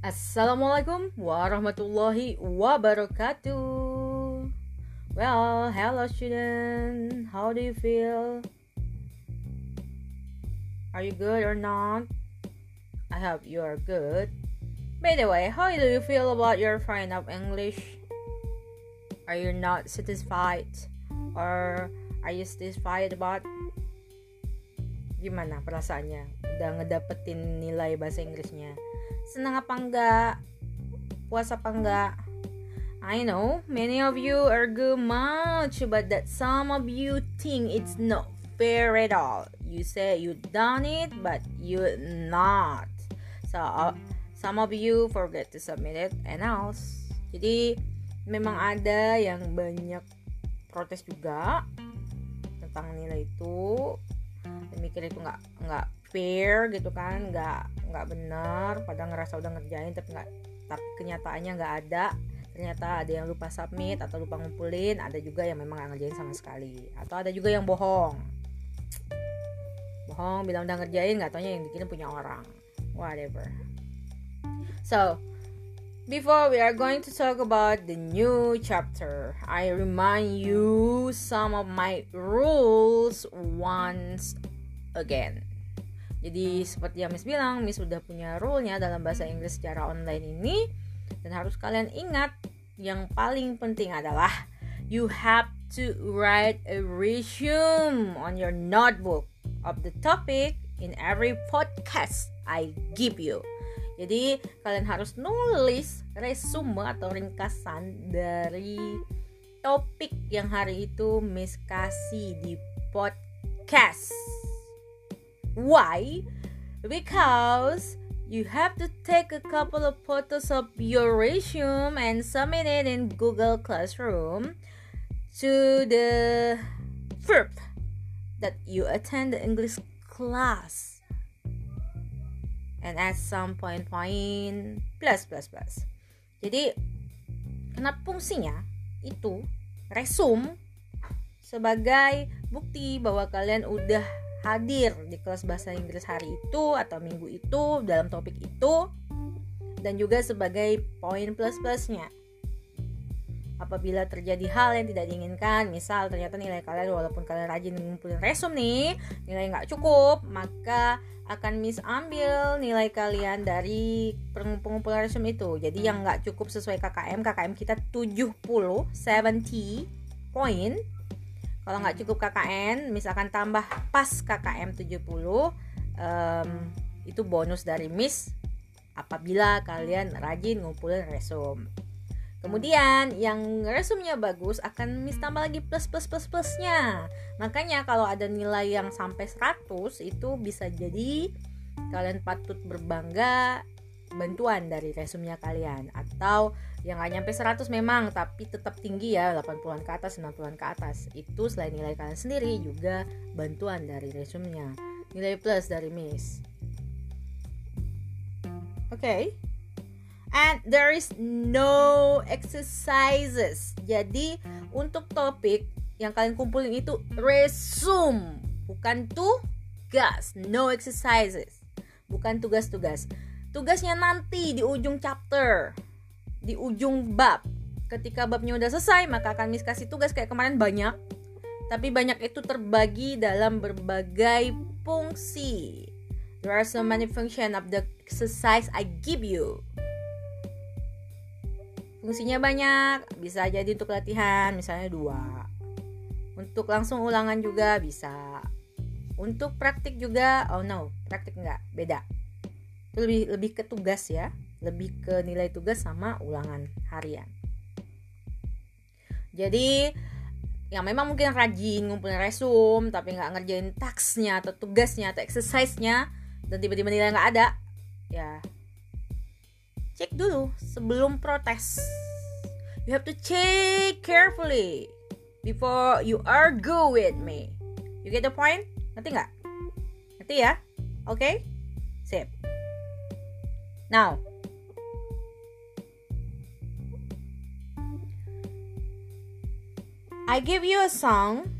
Assalamualaikum warahmatullahi wabarakatuh. Well, hello student. How do you feel? Are you good or not? I hope you are good. By the way, how do you feel about your friend of English? Are you not satisfied? Or are you satisfied about gimana perasaannya? Udah ngedapetin nilai bahasa Inggrisnya? Senang apa enggak? Puas apa enggak? I know many of you argue much, but that some of you think it's not fair at all. You say you done it, but you not. So uh, some of you forget to submit it, and else. Jadi memang ada yang banyak protes juga tentang nilai itu dan mikir itu nggak nggak fair gitu kan nggak nggak benar pada ngerasa udah ngerjain tapi nggak tapi kenyataannya nggak ada. Ternyata ada yang lupa submit atau lupa ngumpulin ada juga yang memang nggak ngerjain sama sekali. Atau ada juga yang bohong. Bohong bilang udah ngerjain nggak taunya yang bikin punya orang. Whatever. So Before we are going to talk about the new chapter, I remind you some of my rules once again. Jadi seperti yang Miss bilang, Miss sudah punya rule-nya dalam bahasa Inggris secara online ini dan harus kalian ingat yang paling penting adalah you have to write a resume on your notebook of the topic in every podcast I give you. Jadi kalian harus nulis resume atau ringkasan dari topik yang hari itu Miss kasih di podcast. Why? Because you have to take a couple of photos of your resume and submit it in Google Classroom to the verb that you attend the English class and add some point-point plus plus plus. Jadi kenapa fungsinya itu resume sebagai bukti bahwa kalian udah hadir di kelas bahasa Inggris hari itu atau minggu itu dalam topik itu dan juga sebagai poin plus-plusnya. Apabila terjadi hal yang tidak diinginkan misal ternyata nilai kalian walaupun kalian rajin ngumpulin resume nih nilai nggak cukup maka akan miss ambil nilai kalian dari pengumpulan resume itu. Jadi yang nggak cukup sesuai KKM KKM kita 70 70 poin kalau nggak cukup KKN misalkan tambah pas KKM 70 um, itu bonus dari miss apabila kalian rajin ngumpulin resume Kemudian yang resumnya bagus akan miss tambah lagi plus plus plus plusnya. Makanya kalau ada nilai yang sampai 100 itu bisa jadi kalian patut berbangga bantuan dari resumnya kalian atau yang gak nyampe 100 memang tapi tetap tinggi ya 80-an ke atas 90-an ke atas itu selain nilai kalian sendiri juga bantuan dari resumnya nilai plus dari miss oke okay and there is no exercises. Jadi untuk topik yang kalian kumpulin itu resume, bukan tugas. No exercises. Bukan tugas-tugas. Tugasnya nanti di ujung chapter, di ujung bab. Ketika babnya udah selesai, maka akan Miss kasih tugas kayak kemarin banyak. Tapi banyak itu terbagi dalam berbagai fungsi. There are so many function of the exercise I give you. Fungsinya banyak, bisa jadi untuk latihan, misalnya dua. Untuk langsung ulangan juga bisa. Untuk praktik juga, oh no, praktik enggak, beda. Itu lebih lebih ke tugas ya, lebih ke nilai tugas sama ulangan harian. Jadi yang memang mungkin rajin ngumpulin resume tapi nggak ngerjain taksnya atau tugasnya atau exercise-nya dan tiba-tiba nilai nggak ada ya cek dulu sebelum protes. You have to check carefully before you argue with me. You get the point? Ngerti nggak? Ngerti ya? Oke? Okay? Sip. Now, I give you a song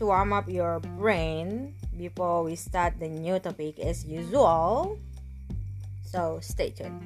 to warm up your brain before we start the new topic as usual. So stay tuned.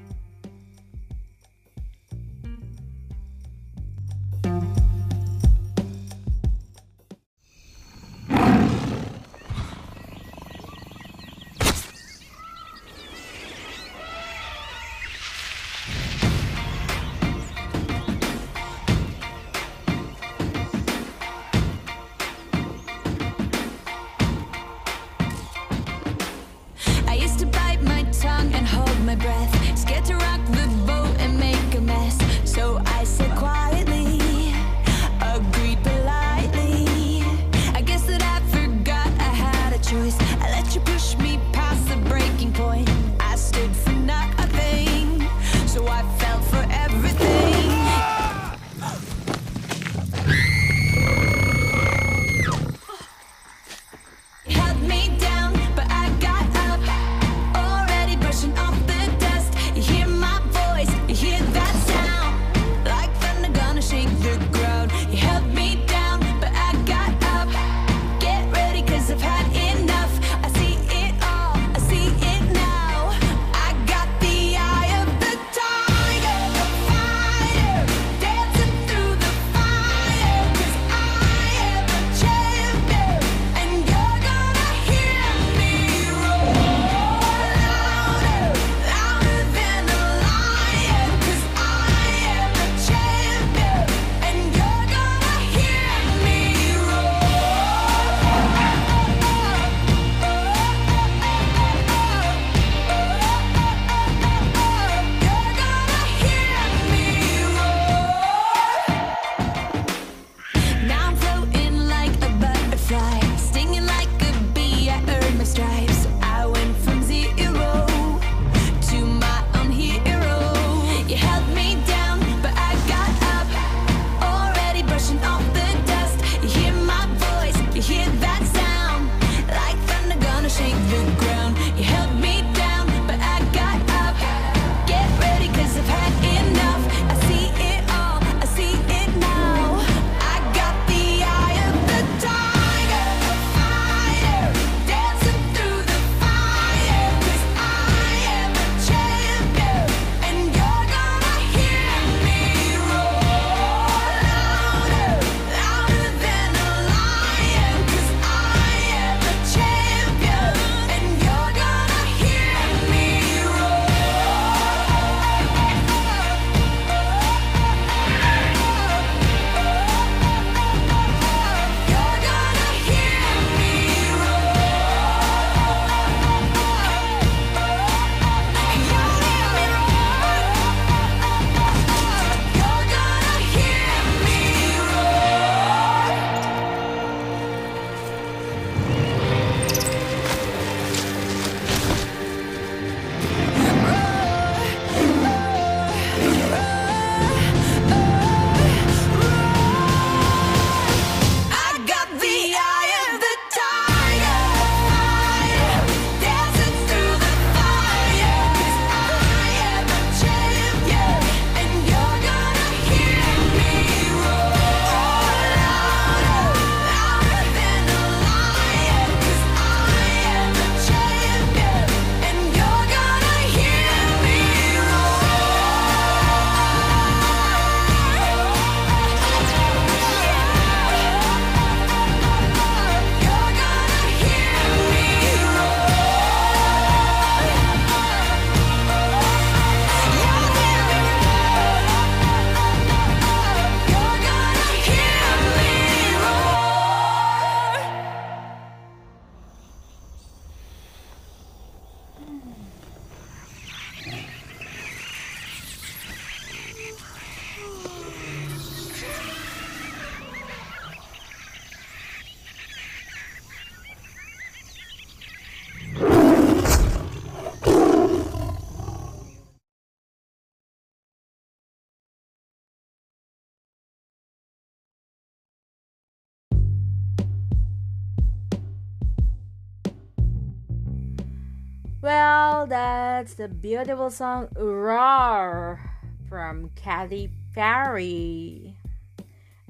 Well, that's the beautiful song Roar from Katy Perry.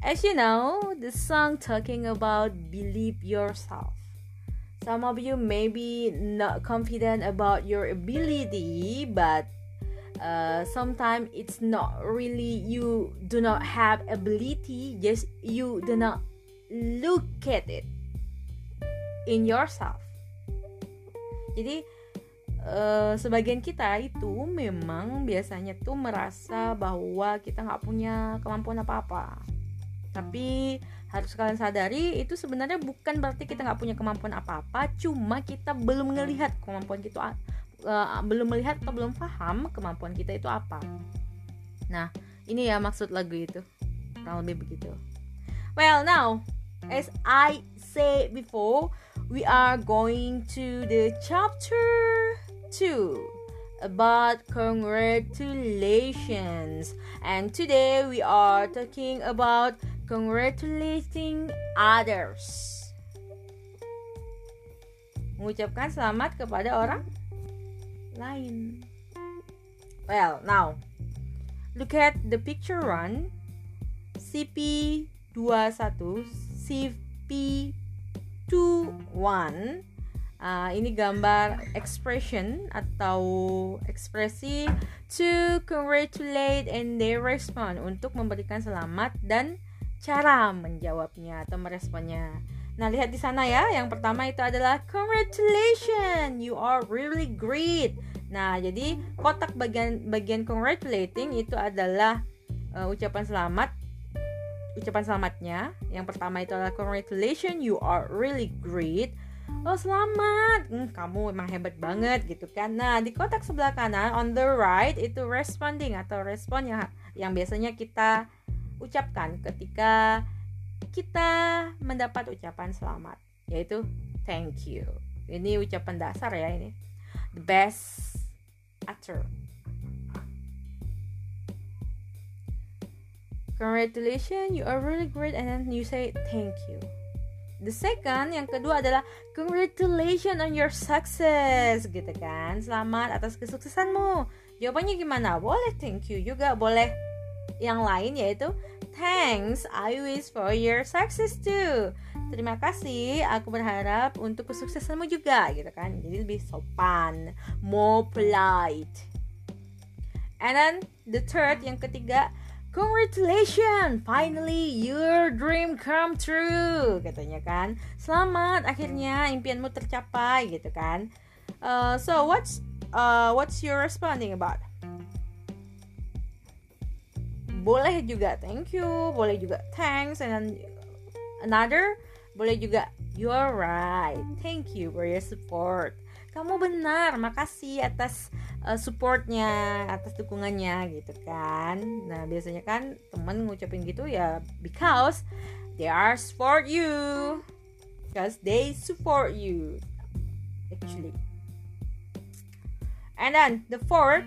As you know, the song talking about believe yourself. some of you maybe not confident about your ability but uh, sometimes it's not really you do not have ability just you do not look at it in yourself jadi uh, sebagian kita itu memang biasanya tuh merasa bahwa kita nggak punya kemampuan apa-apa. Tapi harus kalian sadari itu sebenarnya bukan berarti kita nggak punya kemampuan apa-apa cuma kita belum melihat kemampuan kita uh, belum melihat atau belum paham kemampuan kita itu apa. Nah ini ya maksud lagu itu. Kurang lebih begitu. Well now as I say before we are going to the chapter 2 about congratulations and today we are talking about congratulating others. Mengucapkan selamat kepada orang lain. Well, now look at the picture one. CP21 CP21 Uh, ini gambar expression atau ekspresi to congratulate and they respond untuk memberikan selamat dan cara menjawabnya atau meresponnya. Nah, lihat di sana ya. Yang pertama itu adalah congratulations, you are really great. Nah, jadi kotak bagian bagian congratulating itu adalah uh, ucapan selamat. Ucapan selamatnya. Yang pertama itu adalah congratulations, you are really great. Oh selamat, hmm, kamu emang hebat banget gitu kan. Nah di kotak sebelah kanan on the right itu responding atau respon yang yang biasanya kita ucapkan ketika kita mendapat ucapan selamat yaitu thank you. Ini ucapan dasar ya ini. The best answer congratulations you are really great and then you say thank you the second yang kedua adalah congratulations on your success gitu kan. Selamat atas kesuksesanmu. Jawabannya gimana? Boleh thank you juga. Boleh yang lain yaitu thanks I wish for your success too. Terima kasih aku berharap untuk kesuksesanmu juga gitu kan. Jadi lebih sopan more polite. And then the third yang ketiga Congratulations, finally your dream come true, katanya kan. Selamat, akhirnya impianmu tercapai, gitu kan. Uh, so what's uh, what's your responding about? boleh juga thank you boleh juga thanks and then another boleh juga you're right thank you for your support kamu benar makasih atas uh, supportnya atas dukungannya gitu kan. Nah biasanya kan temen ngucapin gitu ya because they are support you. Because they support you actually. And then the fourth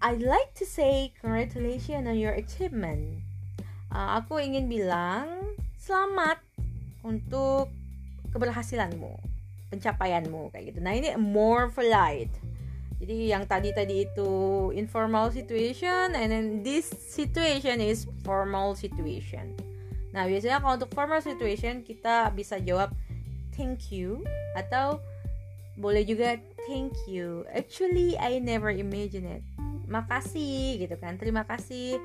I'd like to say congratulations on your achievement. Uh, aku ingin bilang selamat untuk keberhasilanmu, pencapaianmu kayak gitu. Nah ini more polite. Jadi yang tadi tadi itu informal situation, and then this situation is formal situation. Nah biasanya kalau untuk formal situation kita bisa jawab thank you atau boleh juga thank you. Actually I never imagine it makasih gitu kan terima kasih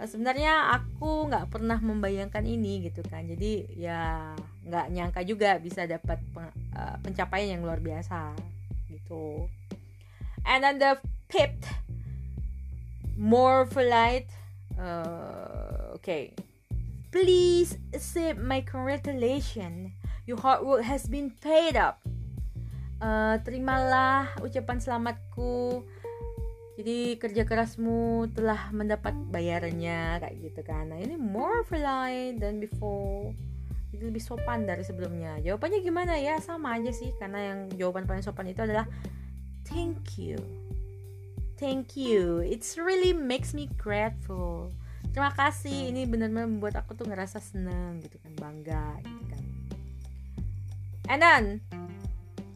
sebenarnya aku nggak pernah membayangkan ini gitu kan jadi ya nggak nyangka juga bisa dapat eh, pencapaian yang luar biasa gitu. And then the fifth more polite uh, okay. Please accept my congratulations your hard work has been paid up. Uh, terimalah ucapan selamatku. Jadi kerja kerasmu telah mendapat bayarannya kayak gitu kan. Nah ini more polite than before jadi lebih sopan dari sebelumnya. Jawabannya gimana ya? Sama aja sih karena yang jawaban paling sopan itu adalah thank you. Thank you. It's really makes me grateful. Terima kasih. Ini benar-benar membuat aku tuh ngerasa seneng gitu kan bangga gitu kan. And then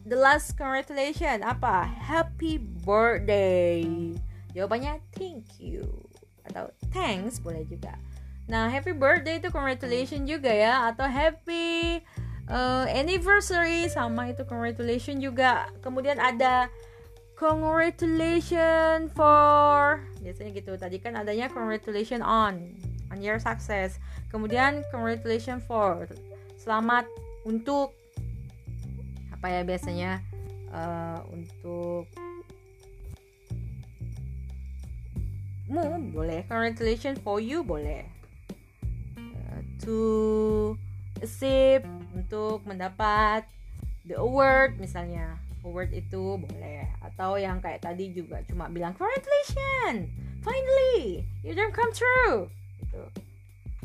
the last congratulation. Apa? Happy birthday. Jawabannya thank you. Atau thanks. Boleh juga Nah, happy birthday itu congratulations juga ya atau happy uh, anniversary sama itu congratulations juga. Kemudian ada congratulations for biasanya gitu. Tadi kan adanya congratulations on on your success. Kemudian congratulations for selamat untuk apa ya biasanya uh, untuk mu boleh congratulations for you boleh to sip untuk mendapat the award misalnya. Award itu boleh. Atau yang kayak tadi juga cuma bilang congratulations! Finally your dream come true! Itu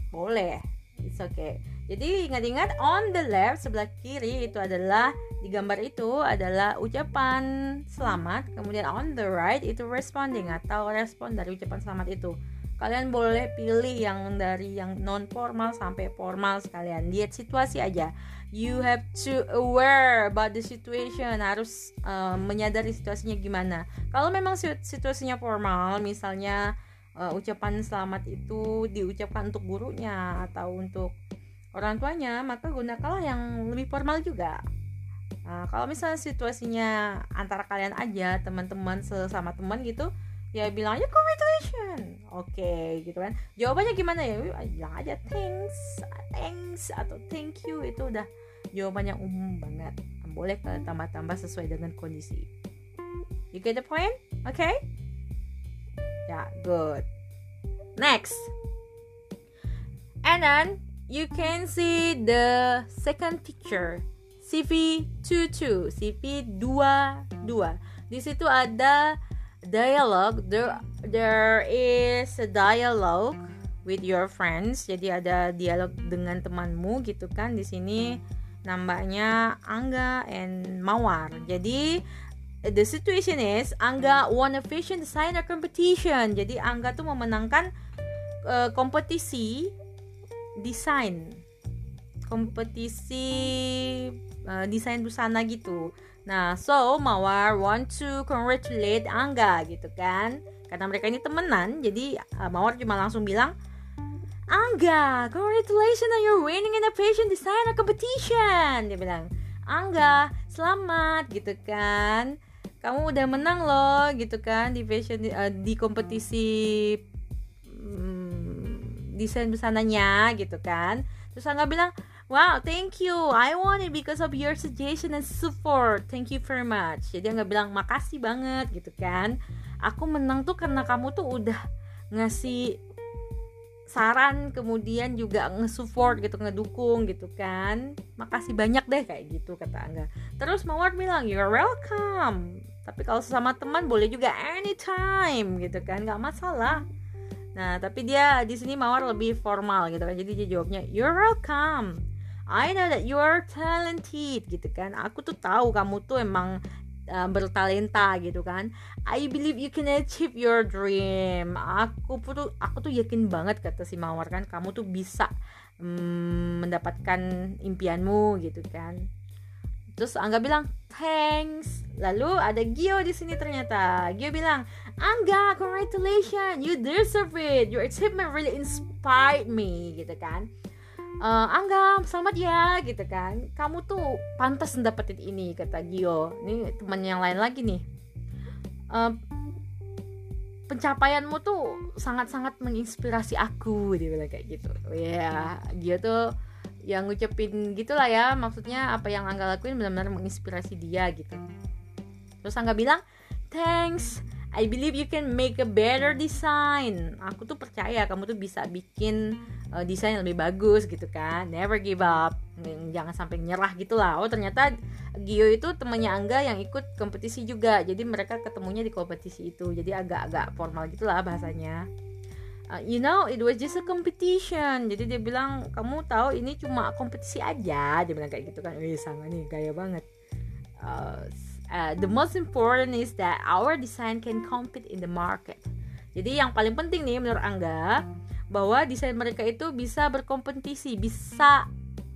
boleh. It's okay. Jadi ingat-ingat on the left sebelah kiri itu adalah di gambar itu adalah ucapan selamat, kemudian on the right itu responding atau respon dari ucapan selamat itu. Kalian boleh pilih yang dari yang non formal sampai formal sekalian. Lihat situasi aja. You have to aware about the situation, harus uh, menyadari situasinya gimana. Kalau memang situasinya formal, misalnya uh, ucapan selamat itu diucapkan untuk gurunya atau untuk orang tuanya, maka gunakanlah yang lebih formal juga. Nah, kalau misalnya situasinya antara kalian aja, teman-teman sesama teman gitu, ya bilang aja. Oke, okay, gitu kan. Jawabannya gimana ya? Bilang aja thanks, thanks atau thank you itu udah jawaban yang umum banget. Boleh kalian tambah-tambah sesuai dengan kondisi. You get the point? Oke? Okay? Ya, yeah, good. Next. And then you can see the second picture CV22 CV22 di situ ada dialogue there there is a dialogue with your friends. Jadi ada dialog dengan temanmu gitu kan. Di sini nambahnya Angga and Mawar. Jadi the situation is Angga won a fashion designer competition. Jadi Angga tuh memenangkan uh, kompetisi desain kompetisi uh, desain busana gitu. Nah, so Mawar want to congratulate Angga gitu kan. Karena mereka ini temenan, jadi uh, Mawar cuma langsung bilang, Angga, congratulations on your winning in the fashion designer competition. Dia bilang, Angga, selamat gitu kan. Kamu udah menang loh gitu kan di fashion uh, di kompetisi desain busananya gitu kan terus Angga bilang wow thank you. I want it because of your suggestion and support. Thank you very much. Jadi Angga bilang makasih banget gitu kan. Aku menang tuh karena kamu tuh udah ngasih saran kemudian juga nge-support gitu ngedukung gitu kan. Makasih banyak deh kayak gitu kata Angga. Terus Mawar bilang you're welcome. Tapi kalau sesama teman boleh juga anytime gitu kan nggak masalah. Nah, tapi dia di sini Mawar lebih formal gitu kan. Jadi dia jawabnya, "You're welcome. I know that you are talented." gitu kan. Aku tuh tahu kamu tuh emang uh, bertalenta gitu kan. I believe you can achieve your dream. Aku tuh aku tuh yakin banget kata si Mawar kan, kamu tuh bisa um, mendapatkan impianmu gitu kan. Terus Angga bilang, "Thanks." Lalu ada Gio di sini ternyata. Gio bilang, Angga, congratulations, you deserve it. Your achievement really inspired me, gitu kan. Uh, Angga, selamat ya, gitu kan. Kamu tuh pantas mendapetin ini, kata Gio. Ini teman yang lain lagi nih. Uh, pencapaianmu tuh sangat-sangat menginspirasi aku, dia bilang kayak gitu. Ya, yeah, Gio tuh yang ngucapin gitulah ya, maksudnya apa yang Angga lakuin benar-benar menginspirasi dia gitu. Terus Angga bilang, thanks I believe you can make a better design. Aku tuh percaya kamu tuh bisa bikin uh, desain yang lebih bagus gitu kan. Never give up. Jangan sampai nyerah gitu lah. Oh ternyata Gio itu temannya Angga yang ikut kompetisi juga. Jadi mereka ketemunya di kompetisi itu. Jadi agak-agak formal gitu lah bahasanya. Uh, you know, it was just a competition. Jadi dia bilang, kamu tahu ini cuma kompetisi aja. Dia bilang kayak gitu kan. Wih, sama nih, gaya banget. Uh, uh, the most important is that our design can compete in the market. Jadi yang paling penting nih menurut Angga bahwa desain mereka itu bisa berkompetisi, bisa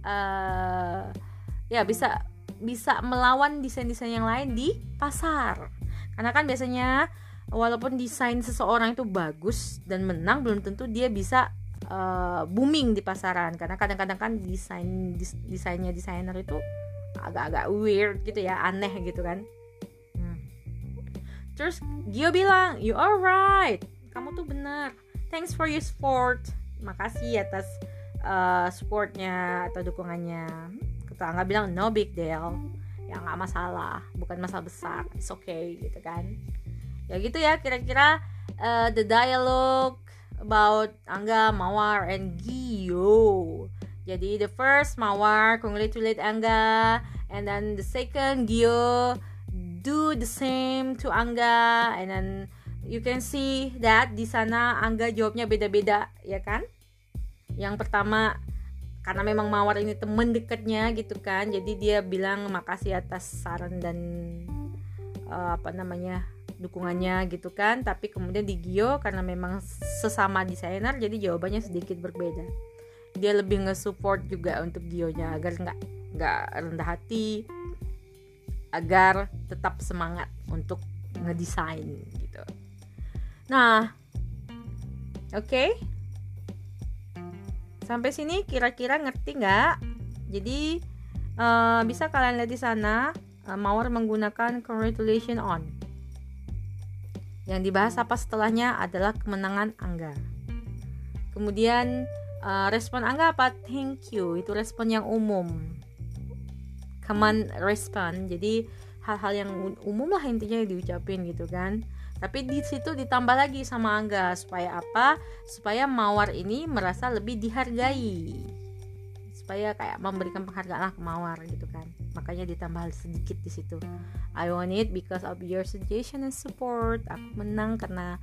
uh, ya bisa bisa melawan desain-desain yang lain di pasar. Karena kan biasanya walaupun desain seseorang itu bagus dan menang belum tentu dia bisa uh, booming di pasaran karena kadang-kadang kan desain desainnya desainer itu agak-agak weird gitu ya aneh gitu kan hmm. terus Gio bilang you are right kamu tuh benar thanks for your support. Makasih atas uh, supportnya atau dukungannya. Tetangga bilang no big deal. Ya nggak masalah. Bukan masalah besar. It's okay gitu kan. Ya gitu ya. Kira-kira uh, the dialogue about Angga, Mawar, and Gio. Jadi the first Mawar congratulate Angga, and then the second Gio do the same to Angga, and then you can see that di sana Angga jawabnya beda-beda, ya kan? Yang pertama karena memang Mawar ini temen dekatnya gitu kan, jadi dia bilang makasih atas saran dan uh, apa namanya dukungannya gitu kan. Tapi kemudian di Gio karena memang sesama desainer jadi jawabannya sedikit berbeda. Dia lebih nge-support juga untuk Gio-nya agar nggak nggak rendah hati agar tetap semangat untuk ngedesain gitu nah oke okay. sampai sini kira-kira ngerti nggak jadi uh, bisa kalian lihat di sana uh, Mawar menggunakan congratulation on yang dibahas apa setelahnya adalah kemenangan Angga. Kemudian uh, respon Angga apa? Thank you. Itu respon yang umum. Command respon. Jadi hal-hal yang umum lah intinya diucapin gitu kan. Tapi di situ ditambah lagi sama Angga supaya apa? Supaya Mawar ini merasa lebih dihargai. Supaya kayak memberikan penghargaan lah ke Mawar gitu kan. Makanya ditambah sedikit di situ. I want it because of your suggestion and support aku menang karena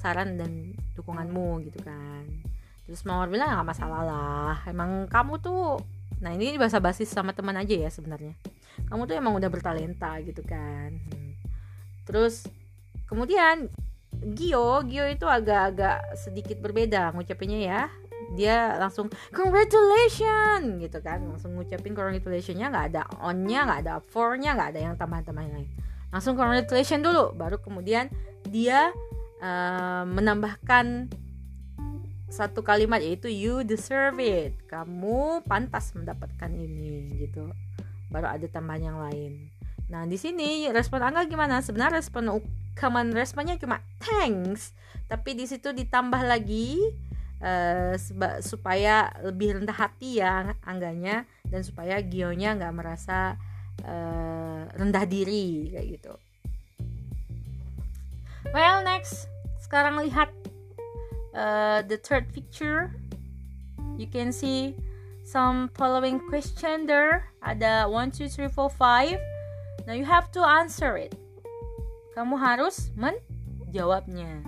saran dan dukunganmu gitu kan terus Mawar bilang nggak masalah lah emang kamu tuh nah ini bahasa basis sama teman aja ya sebenarnya kamu tuh emang udah bertalenta gitu kan hmm. terus kemudian Gio Gio itu agak-agak sedikit berbeda ngucapinnya ya. Dia langsung congratulations! gitu kan. Langsung ngucapin congratulationnya nggak ada onnya nggak ada fornya nggak ada yang tambahan-tambahan lain. Langsung congratulations dulu baru kemudian dia uh, menambahkan satu kalimat yaitu you deserve it. Kamu pantas mendapatkan ini gitu. Baru ada tambahan yang lain. Nah di sini respon Angga gimana? Sebenarnya respon common responnya cuma thanks. Tapi di situ ditambah lagi uh, supaya lebih rendah hati ya angganya dan supaya Gionya nggak merasa uh, rendah diri kayak gitu. Well next sekarang lihat uh, the third picture. You can see some following question there. Ada one two three four five. Now you have to answer it kamu harus menjawabnya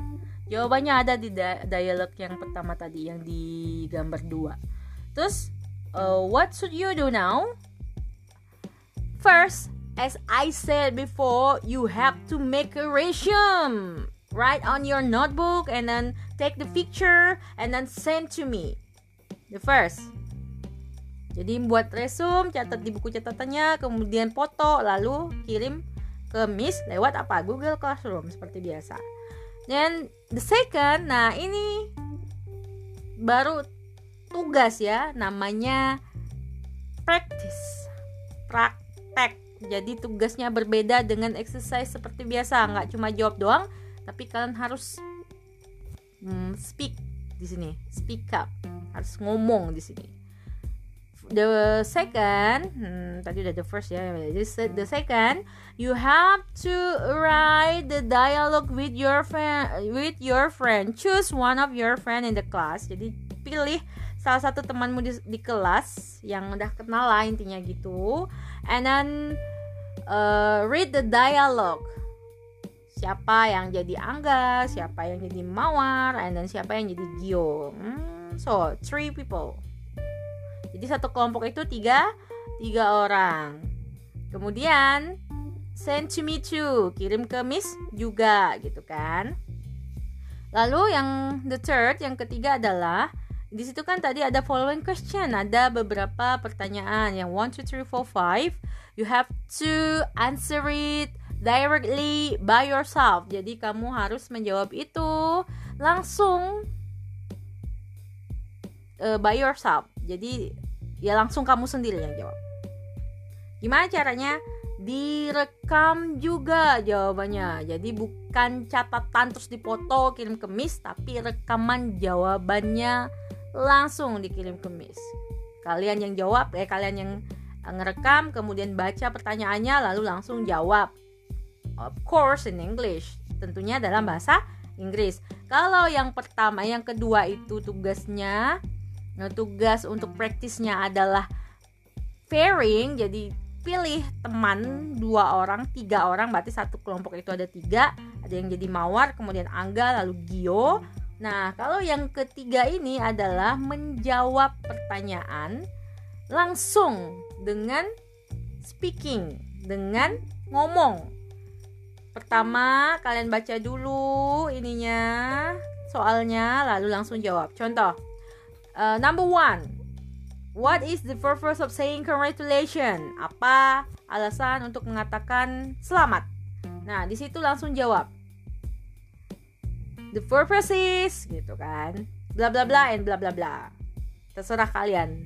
Jawabannya ada di dialog yang pertama tadi yang di gambar dua. Terus, uh, what should you do now? First, as I said before, you have to make a resume. Write on your notebook and then take the picture and then send to me. The first. Jadi buat resume, catat di buku catatannya, kemudian foto, lalu kirim ke Miss lewat apa? Google Classroom seperti biasa. Dan the second, nah ini baru tugas ya, namanya practice, praktek. Jadi tugasnya berbeda dengan exercise seperti biasa, nggak cuma jawab doang, tapi kalian harus hmm, speak di sini, speak up, harus ngomong di sini the second hmm, tadi udah the first ya the second you have to write the dialogue with your friend with your friend. Choose one of your friend in the class. Jadi pilih salah satu temanmu di, di kelas yang udah kenal lah intinya gitu. And then uh, read the dialogue. Siapa yang jadi Angga siapa yang jadi Mawar and then siapa yang jadi Gio. Hmm, so three people jadi satu kelompok itu tiga tiga orang. Kemudian send to me too kirim ke miss juga gitu kan. Lalu yang the third yang ketiga adalah di situ kan tadi ada following question ada beberapa pertanyaan. Yang one two three four five you have to answer it directly by yourself. Jadi kamu harus menjawab itu langsung uh, by yourself jadi ya langsung kamu sendiri yang jawab. Gimana caranya? Direkam juga jawabannya. Jadi bukan catatan terus dipoto kirim ke Miss tapi rekaman jawabannya langsung dikirim ke Miss. Kalian yang jawab eh kalian yang ngerekam kemudian baca pertanyaannya lalu langsung jawab. Of course in English. Tentunya dalam bahasa Inggris. Kalau yang pertama yang kedua itu tugasnya tugas untuk praktisnya adalah pairing jadi pilih teman dua orang tiga orang berarti satu kelompok itu ada tiga. Ada yang jadi mawar kemudian angga lalu gio. Nah kalau yang ketiga ini adalah menjawab pertanyaan langsung dengan speaking dengan ngomong. Pertama kalian baca dulu ininya soalnya lalu langsung jawab. Contoh uh, number one What is the purpose of saying congratulations? Apa alasan untuk mengatakan selamat? Nah, di situ langsung jawab. The purpose is gitu kan. Bla bla bla and bla bla bla. Terserah kalian.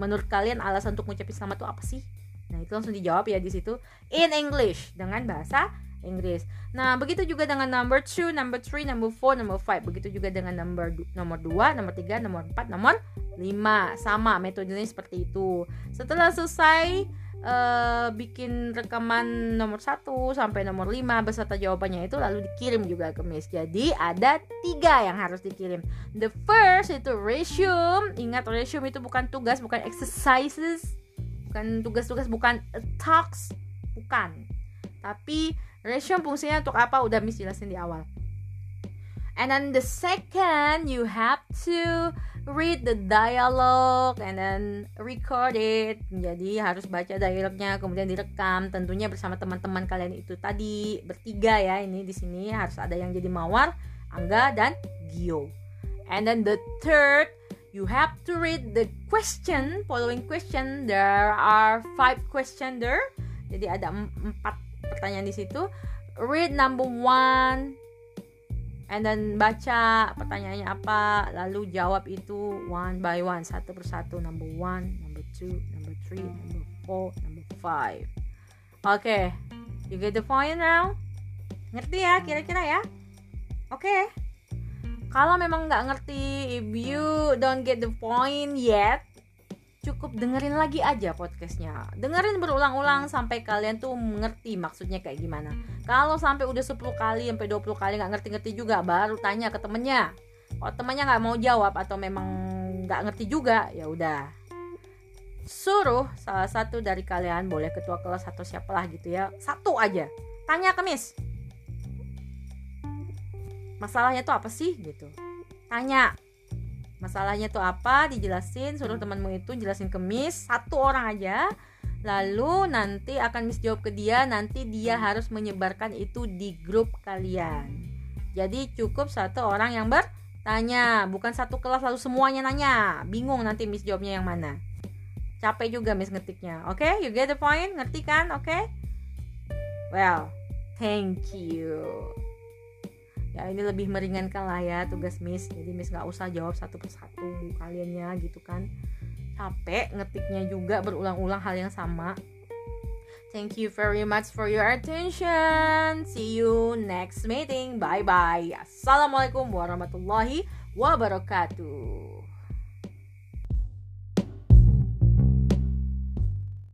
Menurut kalian alasan untuk mengucapkan selamat itu apa sih? Nah, itu langsung dijawab ya di situ in English dengan bahasa Inggris. Nah, begitu juga dengan number 2, number 3, number 4, number 5. Begitu juga dengan number nomor 2, nomor 3, nomor 4, nomor 5. Sama metodenya seperti itu. Setelah selesai uh, bikin rekaman nomor 1 sampai nomor 5 beserta jawabannya itu lalu dikirim juga ke Miss. Jadi ada tiga yang harus dikirim. The first itu resume. Ingat resume itu bukan tugas, bukan exercises, bukan tugas-tugas, bukan talks, bukan. Tapi Resume fungsinya untuk apa? Udah Miss jelasin di awal. And then the second, you have to read the dialogue and then record it. Jadi harus baca dialognya, kemudian direkam. Tentunya bersama teman-teman kalian itu tadi bertiga ya. Ini di sini harus ada yang jadi Mawar, Angga dan Gio. And then the third, you have to read the question, following question. There are five question there. Jadi ada empat pertanyaan di situ. Read number one. And then baca pertanyaannya apa lalu jawab itu one by one. Satu persatu number one number two number three number four number five. Oke okay. you get the point now? Ngerti ya kira-kira ya? Oke. Okay. kalau memang nggak ngerti if you don't get the point yet cukup dengerin lagi aja podcastnya. Dengerin berulang-ulang sampai kalian tuh mengerti maksudnya kayak gimana. Kalau sampai udah 10 kali sampai 20 kali nggak ngerti-ngerti juga baru tanya ke temennya. Kalau temennya nggak mau jawab atau memang nggak ngerti juga ya udah. Suruh salah satu dari kalian boleh ketua kelas atau siapalah gitu ya satu aja. Tanya ke miss. Masalahnya tuh apa sih gitu. Tanya masalahnya tuh apa? Dijelasin suruh temanmu itu jelasin ke Miss satu orang aja. Lalu nanti akan Miss jawab ke dia nanti dia harus menyebarkan itu di grup kalian. Jadi cukup satu orang yang bertanya bukan satu kelas lalu semuanya nanya. Bingung nanti Miss jawabnya yang mana. Capek juga Miss ngetiknya. Oke okay? you get the point? Ngerti kan? Oke? Okay? well thank you ya ini lebih meringankan lah ya tugas Miss jadi Miss nggak usah jawab satu persatu kaliannya gitu kan capek ngetiknya juga berulang-ulang hal yang sama Thank you very much for your attention. See you next meeting. Bye bye. Assalamualaikum warahmatullahi wabarakatuh.